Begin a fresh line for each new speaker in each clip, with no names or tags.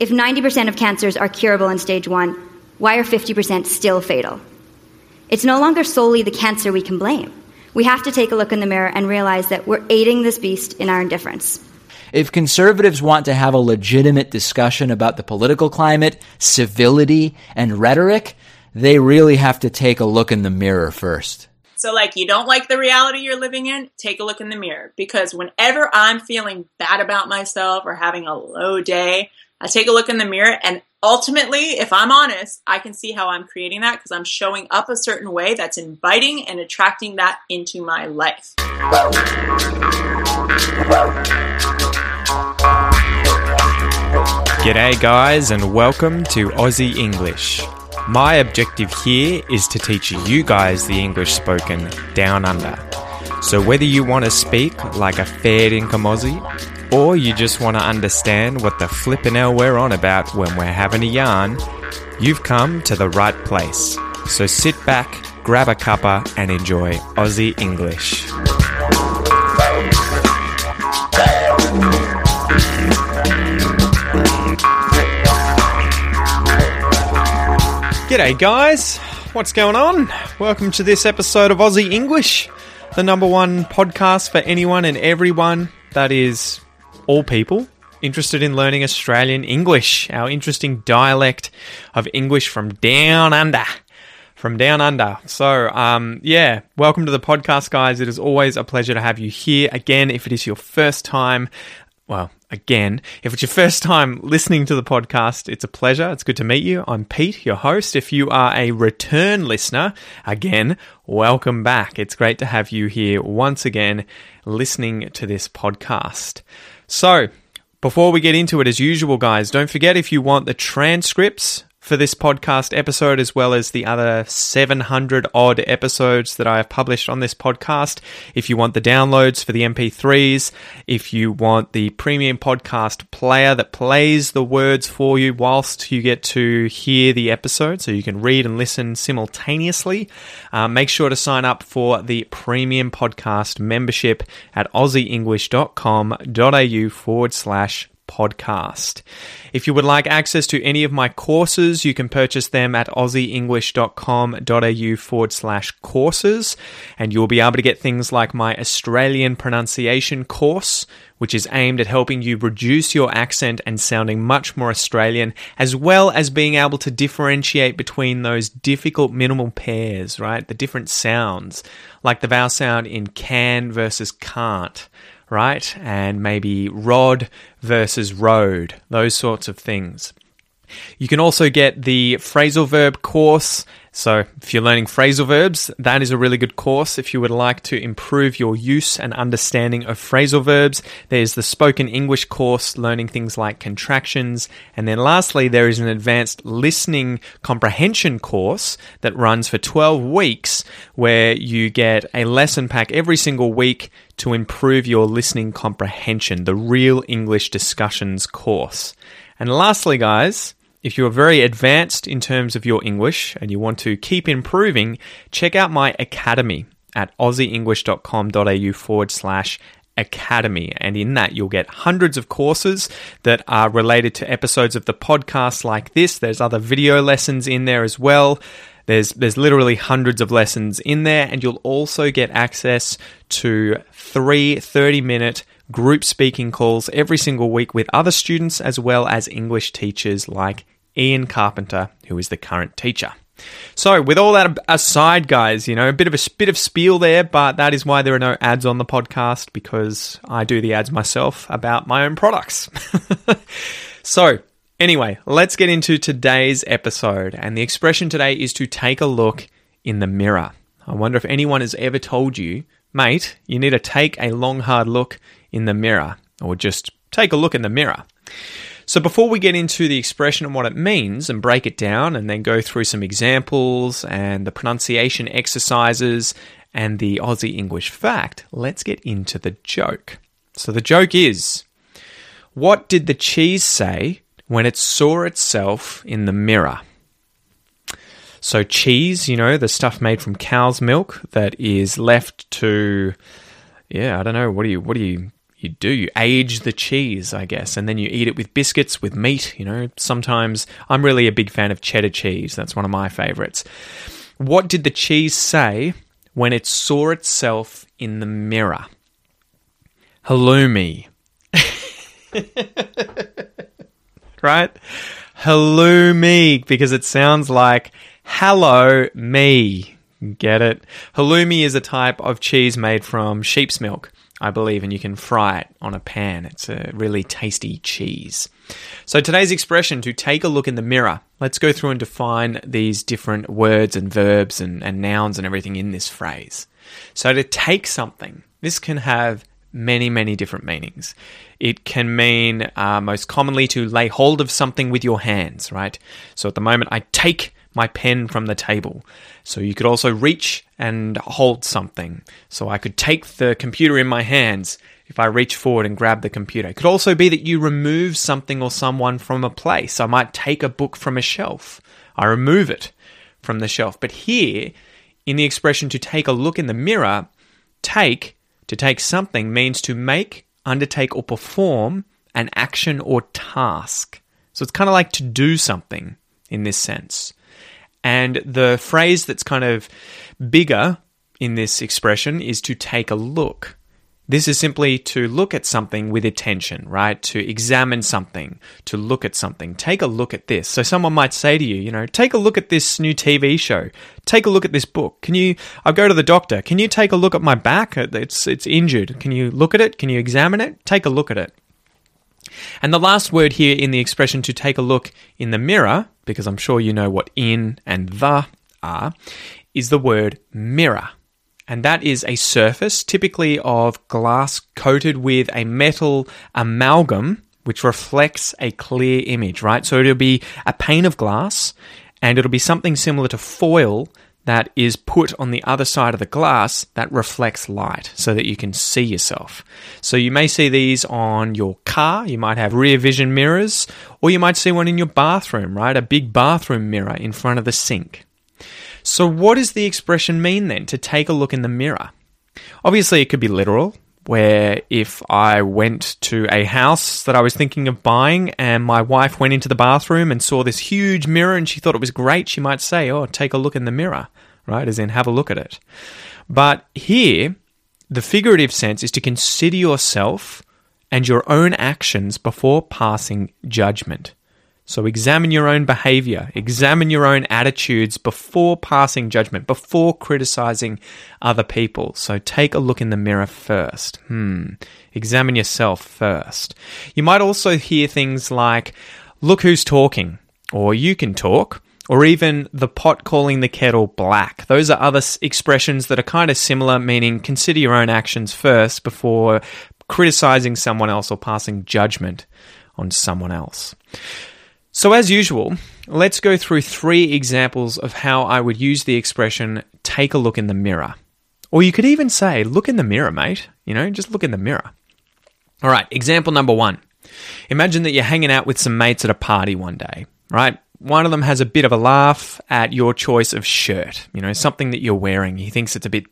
If 90% of cancers are curable in stage one, why are 50% still fatal? It's no longer solely the cancer we can blame. We have to take a look in the mirror and realize that we're aiding this beast in our indifference.
If conservatives want to have a legitimate discussion about the political climate, civility, and rhetoric, they really have to take a look in the mirror first.
So, like, you don't like the reality you're living in? Take a look in the mirror. Because whenever I'm feeling bad about myself or having a low day, I take a look in the mirror and ultimately, if I'm honest, I can see how I'm creating that because I'm showing up a certain way that's inviting and attracting that into my life.
G'day, guys, and welcome to Aussie English. My objective here is to teach you guys the English spoken down under. So, whether you want to speak like a fair dinkum Aussie, or you just want to understand what the flippin' hell we're on about when we're having a yarn, you've come to the right place. So sit back, grab a cuppa, and enjoy Aussie English. G'day, guys. What's going on? Welcome to this episode of Aussie English, the number one podcast for anyone and everyone that is all people interested in learning Australian English, our interesting dialect of English from down under. From down under. So, um, yeah, welcome to the podcast, guys. It is always a pleasure to have you here. Again, if it is your first time, well, again. If it's your first time listening to the podcast, it's a pleasure. It's good to meet you. I'm Pete, your host. If you are a return listener, again, welcome back. It's great to have you here once again listening to this podcast. So, before we get into it, as usual, guys, don't forget if you want the transcripts for this podcast episode, as well as the other 700 odd episodes that I have published on this podcast. If you want the downloads for the MP3s, if you want the premium podcast player that plays the words for you whilst you get to hear the episode, so you can read and listen simultaneously, uh, make sure to sign up for the premium podcast membership at aussieenglish.com.au forward slash podcast. If you would like access to any of my courses, you can purchase them at aussieenglish.com.au forward slash courses, and you'll be able to get things like my Australian pronunciation course, which is aimed at helping you reduce your accent and sounding much more Australian, as well as being able to differentiate between those difficult minimal pairs, right? The different sounds, like the vowel sound in can versus can't right? And maybe rod versus road, those sorts of things. You can also get the phrasal verb course. So, if you're learning phrasal verbs, that is a really good course. If you would like to improve your use and understanding of phrasal verbs, there's the spoken English course, learning things like contractions. And then lastly, there is an advanced listening comprehension course that runs for 12 weeks where you get a lesson pack every single week to improve your listening comprehension, the Real English Discussions course. And lastly, guys, if you are very advanced in terms of your English and you want to keep improving, check out my academy at aussieenglish.com.au forward slash academy. And in that, you'll get hundreds of courses that are related to episodes of the podcast like this. There's other video lessons in there as well. There's, there's literally hundreds of lessons in there, and you'll also get access to three 30 minute group speaking calls every single week with other students as well as English teachers like Ian Carpenter, who is the current teacher. So, with all that aside, guys, you know, a bit of a bit of spiel there, but that is why there are no ads on the podcast because I do the ads myself about my own products. so, anyway, let's get into today's episode. And the expression today is to take a look in the mirror. I wonder if anyone has ever told you, mate, you need to take a long, hard look in the mirror, or just take a look in the mirror. So, before we get into the expression and what it means and break it down, and then go through some examples and the pronunciation exercises and the Aussie English fact, let's get into the joke. So, the joke is what did the cheese say when it saw itself in the mirror? So, cheese, you know, the stuff made from cow's milk that is left to, yeah, I don't know, what do you, what do you you do. You age the cheese, I guess, and then you eat it with biscuits, with meat. You know, sometimes I'm really a big fan of cheddar cheese. That's one of my favorites. What did the cheese say when it saw itself in the mirror? Halloumi. right? Halloumi, because it sounds like hello me. Get it? Halloumi is a type of cheese made from sheep's milk, I believe, and you can fry it on a pan. It's a really tasty cheese. So today's expression to take a look in the mirror. Let's go through and define these different words and verbs and, and nouns and everything in this phrase. So to take something, this can have many, many different meanings. It can mean uh, most commonly to lay hold of something with your hands, right? So at the moment, I take my pen from the table. So you could also reach and hold something. So I could take the computer in my hands if I reach forward and grab the computer. It could also be that you remove something or someone from a place. I might take a book from a shelf. I remove it from the shelf. But here, in the expression to take a look in the mirror, take, to take something, means to make, undertake, or perform an action or task. So it's kind of like to do something in this sense. And the phrase that's kind of bigger in this expression is to take a look. This is simply to look at something with attention, right? To examine something, to look at something. Take a look at this. So someone might say to you, you know, take a look at this new TV show. Take a look at this book. Can you I'll go to the doctor. Can you take a look at my back? Uh, it's it's injured. Can you look at it? Can you examine it? Take a look at it. And the last word here in the expression to take a look in the mirror, because I'm sure you know what in and the are, is the word mirror. And that is a surface, typically of glass coated with a metal amalgam, which reflects a clear image, right? So it'll be a pane of glass, and it'll be something similar to foil that is put on the other side of the glass that reflects light so that you can see yourself. So you may see these on your car, you might have rear vision mirrors, or you might see one in your bathroom, right? A big bathroom mirror in front of the sink. So, what does the expression mean then to take a look in the mirror? Obviously, it could be literal, where if I went to a house that I was thinking of buying and my wife went into the bathroom and saw this huge mirror and she thought it was great, she might say, Oh, take a look in the mirror, right? As in, have a look at it. But here, the figurative sense is to consider yourself and your own actions before passing judgment. So examine your own behavior, examine your own attitudes before passing judgment, before criticizing other people. So take a look in the mirror first. Hmm. Examine yourself first. You might also hear things like, look who's talking, or you can talk, or even the pot calling the kettle black. Those are other expressions that are kind of similar, meaning consider your own actions first before criticizing someone else or passing judgment on someone else. So, as usual, let's go through three examples of how I would use the expression take a look in the mirror. Or you could even say, look in the mirror, mate. You know, just look in the mirror. All right, example number one. Imagine that you're hanging out with some mates at a party one day, right? One of them has a bit of a laugh at your choice of shirt, you know, something that you're wearing. He thinks it's a bit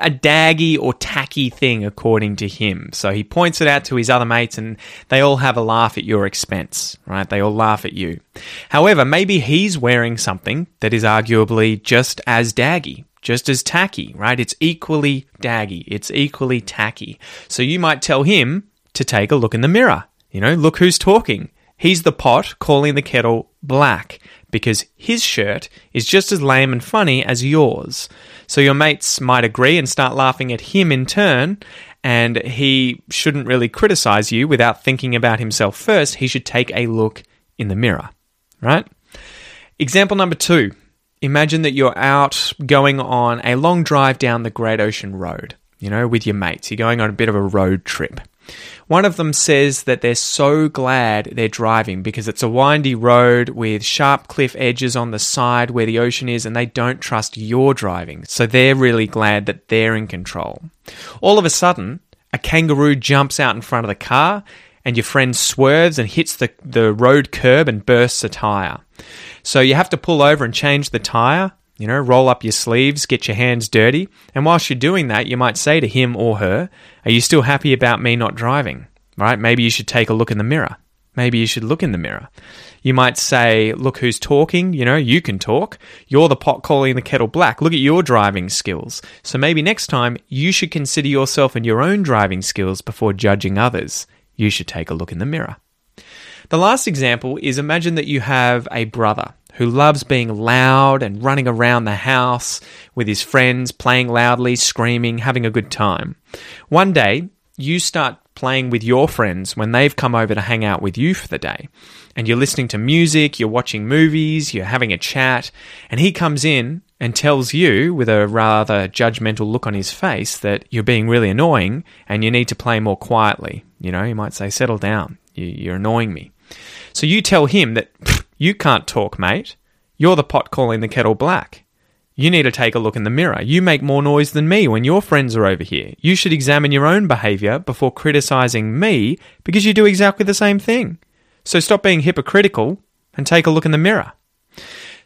a daggy or tacky thing, according to him. So he points it out to his other mates, and they all have a laugh at your expense, right? They all laugh at you. However, maybe he's wearing something that is arguably just as daggy, just as tacky, right? It's equally daggy, it's equally tacky. So you might tell him to take a look in the mirror. You know, look who's talking. He's the pot calling the kettle black because his shirt is just as lame and funny as yours. So your mates might agree and start laughing at him in turn, and he shouldn't really criticize you without thinking about himself first. He should take a look in the mirror, right? Example number two imagine that you're out going on a long drive down the Great Ocean Road, you know, with your mates. You're going on a bit of a road trip. One of them says that they're so glad they're driving because it's a windy road with sharp cliff edges on the side where the ocean is, and they don't trust your driving. So they're really glad that they're in control. All of a sudden, a kangaroo jumps out in front of the car, and your friend swerves and hits the, the road curb and bursts a tyre. So you have to pull over and change the tyre, You know, roll up your sleeves, get your hands dirty, and whilst you're doing that, you might say to him or her, Are you still happy about me not driving? Right? Maybe you should take a look in the mirror. Maybe you should look in the mirror. You might say, Look who's talking. You know, you can talk. You're the pot calling the kettle black. Look at your driving skills. So maybe next time you should consider yourself and your own driving skills before judging others. You should take a look in the mirror. The last example is imagine that you have a brother who loves being loud and running around the house with his friends, playing loudly, screaming, having a good time. One day, you start playing with your friends when they've come over to hang out with you for the day. And you're listening to music, you're watching movies, you're having a chat, and he comes in and tells you, with a rather judgmental look on his face, that you're being really annoying and you need to play more quietly. You know, he might say, Settle down, you're annoying me. So you tell him that you can't talk, mate. You're the pot calling the kettle black. You need to take a look in the mirror. You make more noise than me when your friends are over here. You should examine your own behavior before criticizing me because you do exactly the same thing. So stop being hypocritical and take a look in the mirror.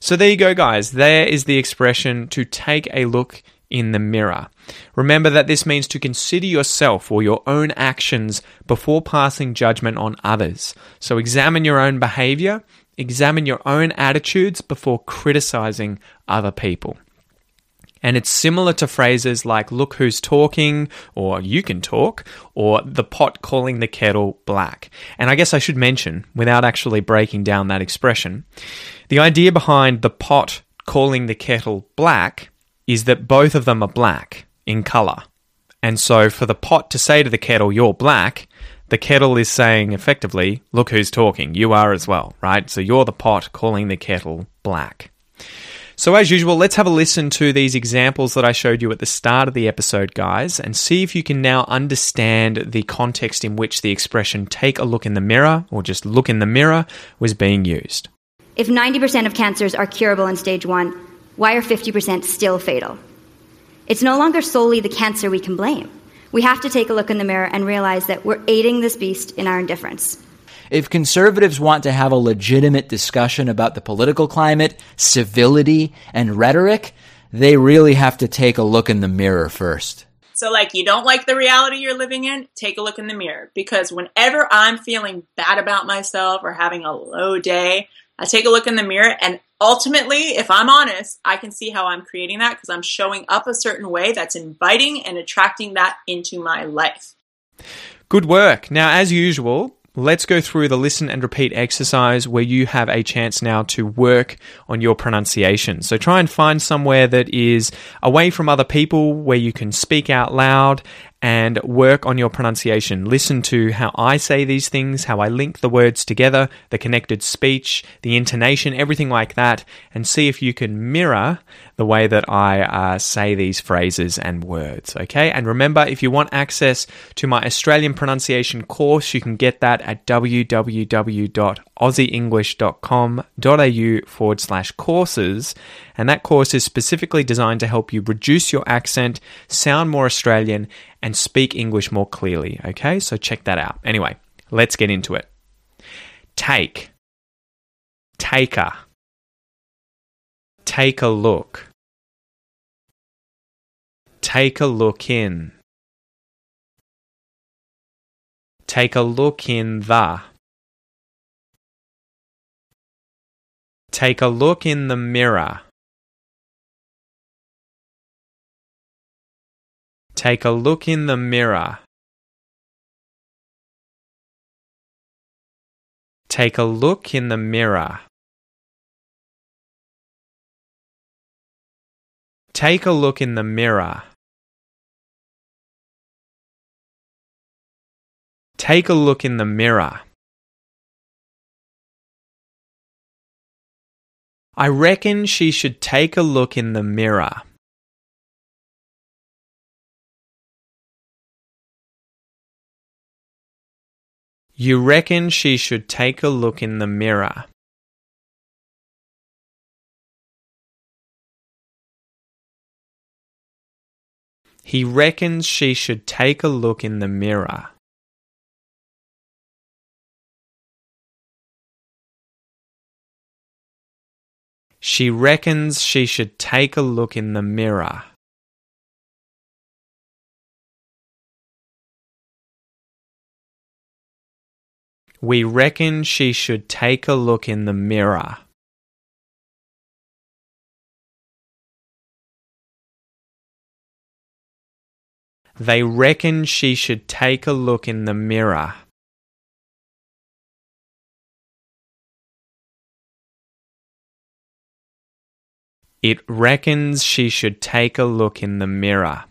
So there you go, guys. There is the expression to take a look in the mirror. Remember that this means to consider yourself or your own actions before passing judgment on others. So examine your own behavior, examine your own attitudes before criticizing other people. And it's similar to phrases like, look who's talking, or you can talk, or the pot calling the kettle black. And I guess I should mention, without actually breaking down that expression, the idea behind the pot calling the kettle black is that both of them are black in color. And so for the pot to say to the kettle, you're black, the kettle is saying effectively, look who's talking, you are as well, right? So you're the pot calling the kettle black. So, as usual, let's have a listen to these examples that I showed you at the start of the episode, guys, and see if you can now understand the context in which the expression take a look in the mirror or just look in the mirror was being used.
If 90% of cancers are curable in stage one, why are 50% still fatal? It's no longer solely the cancer we can blame. We have to take a look in the mirror and realize that we're aiding this beast in our indifference.
If conservatives want to have a legitimate discussion about the political climate, civility, and rhetoric, they really have to take a look in the mirror first.
So, like, you don't like the reality you're living in? Take a look in the mirror. Because whenever I'm feeling bad about myself or having a low day, I take a look in the mirror and ultimately, if I'm honest, I can see how I'm creating that because I'm showing up a certain way that's inviting and attracting that into my life.
Good work. Now, as usual, let's go through the listen and repeat exercise where you have a chance now to work on your pronunciation. So try and find somewhere that is away from other people where you can speak out loud and work on your pronunciation. Listen to how I say these things, how I link the words together, the connected speech, the intonation, everything like that, and see if you can mirror the way that I uh, say these phrases and words. Okay, and remember, if you want access to my Australian pronunciation course, you can get that at www.aussieenglish.com.au forward slash courses. And that course is specifically designed to help you reduce your accent, sound more Australian, and speak English more clearly. Okay, so check that out. Anyway, let's get into it. Take, taker, take a look, take a look in, take a look in the. Take a look in the mirror. Take a look in the mirror. Take a look in the mirror. Take a look in the mirror. Take a look in the mirror. I reckon she should take a look in the mirror. You reckon she should take a look in the mirror. He reckons she should take a look in the mirror. She reckons she should take a look in the mirror. We reckon she should take a look in the mirror. They reckon she should take a look in the mirror. It reckons she should take a look in the mirror.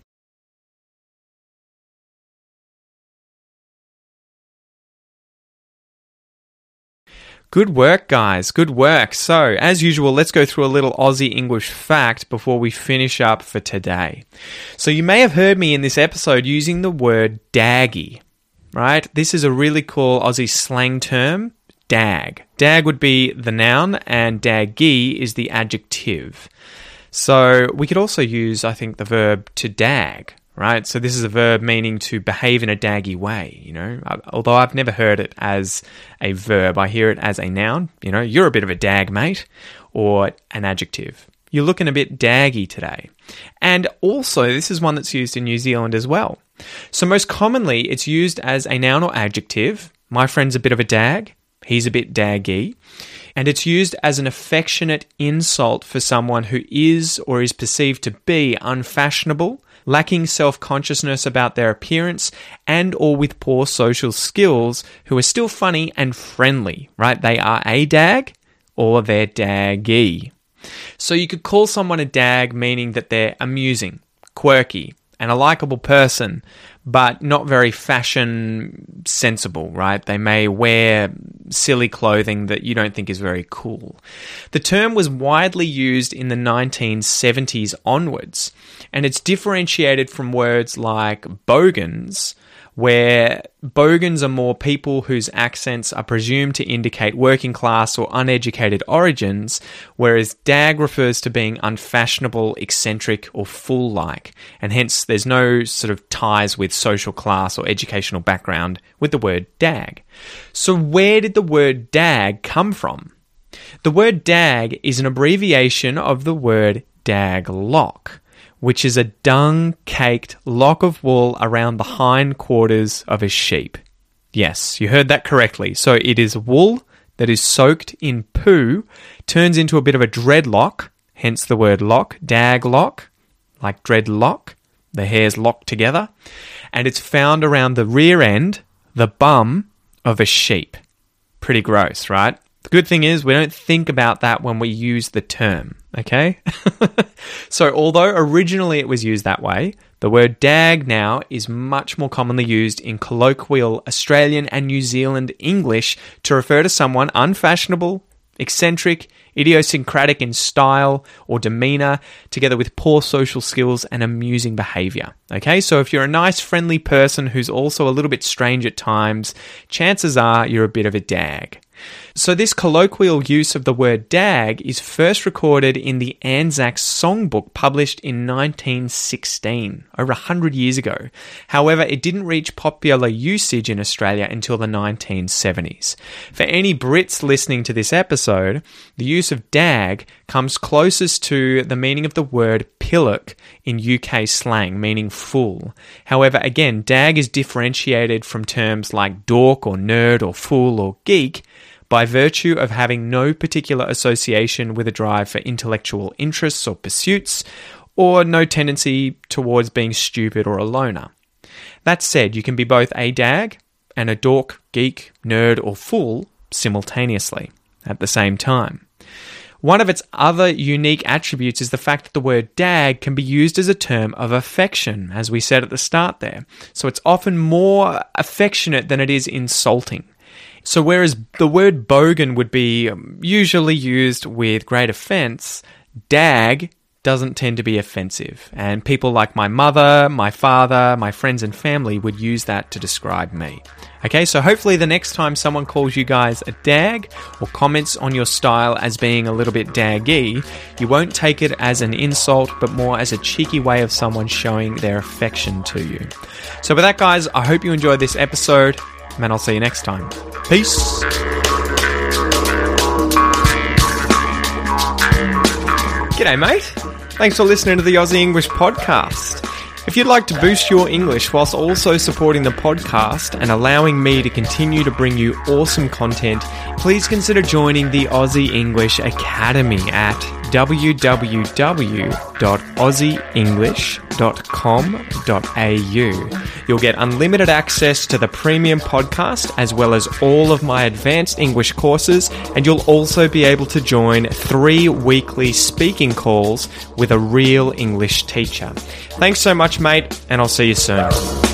Good work, guys. Good work. So, as usual, let's go through a little Aussie English fact before we finish up for today. So, you may have heard me in this episode using the word daggy, right? This is a really cool Aussie slang term, dag. Dag would be the noun, and daggy is the adjective. So, we could also use, I think, the verb to dag, right? So this is a verb meaning to behave in a daggy way, you know. Although I've never heard it as a verb, I hear it as a noun. You know, you're a bit of a dag, mate, or an adjective. You're looking a bit daggy today. And also, this is one that's used in New Zealand as well. So most commonly, it's used as a noun or adjective. My friend's a bit of a dag. He's a bit daggy. And it's used as an affectionate insult for someone who is or is perceived to be unfashionable lacking self-consciousness about their appearance and or with poor social skills who are still funny and friendly, right? They are a dag or they're daggy. So you could call someone a dag meaning that they're amusing, quirky, and a likable person, but not very fashion sensible, right? They may wear silly clothing that you don't think is very cool. The term was widely used in the 1970s onwards, and it's differentiated from words like bogans, where bogans are more people whose accents are presumed to indicate working class or uneducated origins, whereas dag refers to being unfashionable, eccentric, or fool like, and hence there's no sort of ties with social class or educational background with the word dag. So, where did the word dag come from? The word dag is an abbreviation of the word dag lock which is a dung caked lock of wool around the hind quarters of a sheep. Yes, you heard that correctly. So it is wool that is soaked in poo, turns into a bit of a dreadlock, hence the word lock, dag lock, like dreadlock. The hair's locked together, and it's found around the rear end, the bum of a sheep. Pretty gross, right? The good thing is, we don't think about that when we use the term, okay? so, although originally it was used that way, the word dag now is much more commonly used in colloquial Australian and New Zealand English to refer to someone unfashionable, eccentric, idiosyncratic in style or demeanor, together with poor social skills and amusing behavior. Okay, so if you're a nice, friendly person who's also a little bit strange at times, chances are you're a bit of a dag. So, this colloquial use of the word dag is first recorded in the Anzac Songbook published in 1916, over 100 years ago. However, it didn't reach popular usage in Australia until the 1970s. For any Brits listening to this episode, the use of dag comes closest to the meaning of the word pillock in UK slang, meaning fool. However, again, dag is differentiated from terms like dork or nerd or fool or geek by virtue of having no particular association with a drive for intellectual interests or pursuits, or no tendency towards being stupid or a loner. That said, you can be both a dag and a dork, geek, nerd, or fool simultaneously at the same time. One of its other unique attributes is the fact that the word dag can be used as a term of affection, as we said at the start there. So it's often more affectionate than it is insulting. So, whereas the word bogan would be um, usually used with great offense, dag doesn't tend to be offensive. And people like my mother, my father, my friends and family would use that to describe me. Okay, so hopefully the next time someone calls you guys a dag or comments on your style as being a little bit daggy, you won't take it as an insult, but more as a cheeky way of someone showing their affection to you. So, with that, guys, I hope you enjoyed this episode, and I'll see you next time. Peace. G'day, mate. Thanks for listening to the Aussie English podcast. If you'd like to boost your English whilst also supporting the podcast and allowing me to continue to bring you awesome content, please consider joining the Aussie English Academy at www.aussieenglish.com.au. You'll get unlimited access to the premium podcast as well as all of my advanced English courses, and you'll also be able to join three weekly speaking calls with a real English teacher. Thanks so much, mate, and I'll see you soon.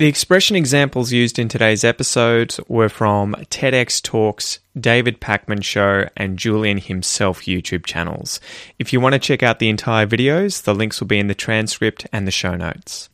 The expression examples used in today's episode were from TEDx Talks, David Pakman Show, and Julian himself YouTube channels. If you want to check out the entire videos, the links will be in the transcript and the show notes.